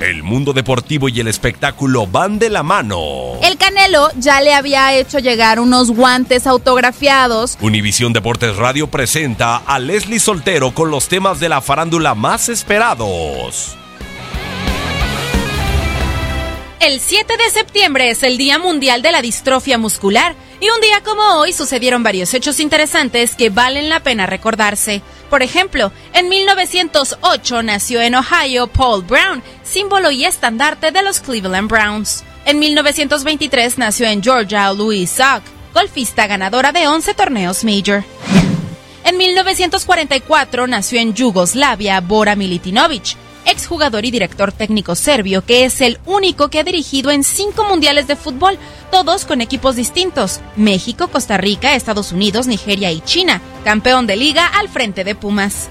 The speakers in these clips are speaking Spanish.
El mundo deportivo y el espectáculo van de la mano. El Canelo ya le había hecho llegar unos guantes autografiados. Univisión Deportes Radio presenta a Leslie Soltero con los temas de la farándula más esperados. El 7 de septiembre es el Día Mundial de la Distrofia Muscular y un día como hoy sucedieron varios hechos interesantes que valen la pena recordarse. Por ejemplo, en 1908 nació en Ohio Paul Brown, símbolo y estandarte de los Cleveland Browns. En 1923 nació en Georgia Louise Sack, golfista ganadora de 11 torneos major. En 1944 nació en Yugoslavia Bora Milutinovic, exjugador y director técnico serbio que es el único que ha dirigido en cinco mundiales de fútbol, todos con equipos distintos, México, Costa Rica, Estados Unidos, Nigeria y China, campeón de liga al frente de Pumas.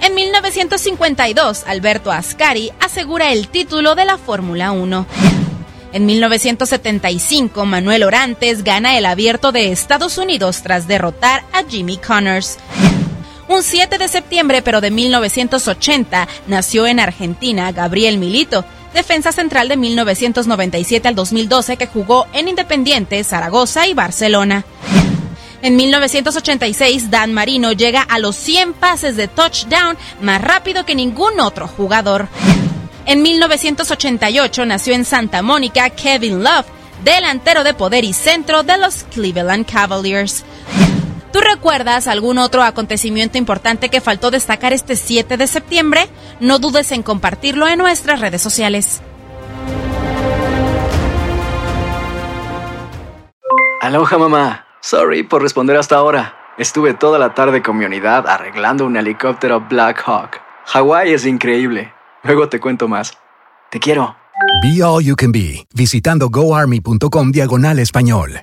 En 1952, Alberto Ascari asegura el título de la Fórmula 1. En 1975, Manuel Orantes gana el abierto de Estados Unidos tras derrotar a Jimmy Connors. Un 7 de septiembre, pero de 1980, nació en Argentina Gabriel Milito, defensa central de 1997 al 2012 que jugó en Independiente, Zaragoza y Barcelona. En 1986, Dan Marino llega a los 100 pases de touchdown más rápido que ningún otro jugador. En 1988 nació en Santa Mónica Kevin Love, delantero de poder y centro de los Cleveland Cavaliers. ¿Tú recuerdas algún otro acontecimiento importante que faltó destacar este 7 de septiembre? No dudes en compartirlo en nuestras redes sociales. Aloha mamá. Sorry por responder hasta ahora. Estuve toda la tarde con mi unidad arreglando un helicóptero Black Hawk. Hawái es increíble. Luego te cuento más. Te quiero. Be All You Can Be, visitando goarmy.com diagonal español.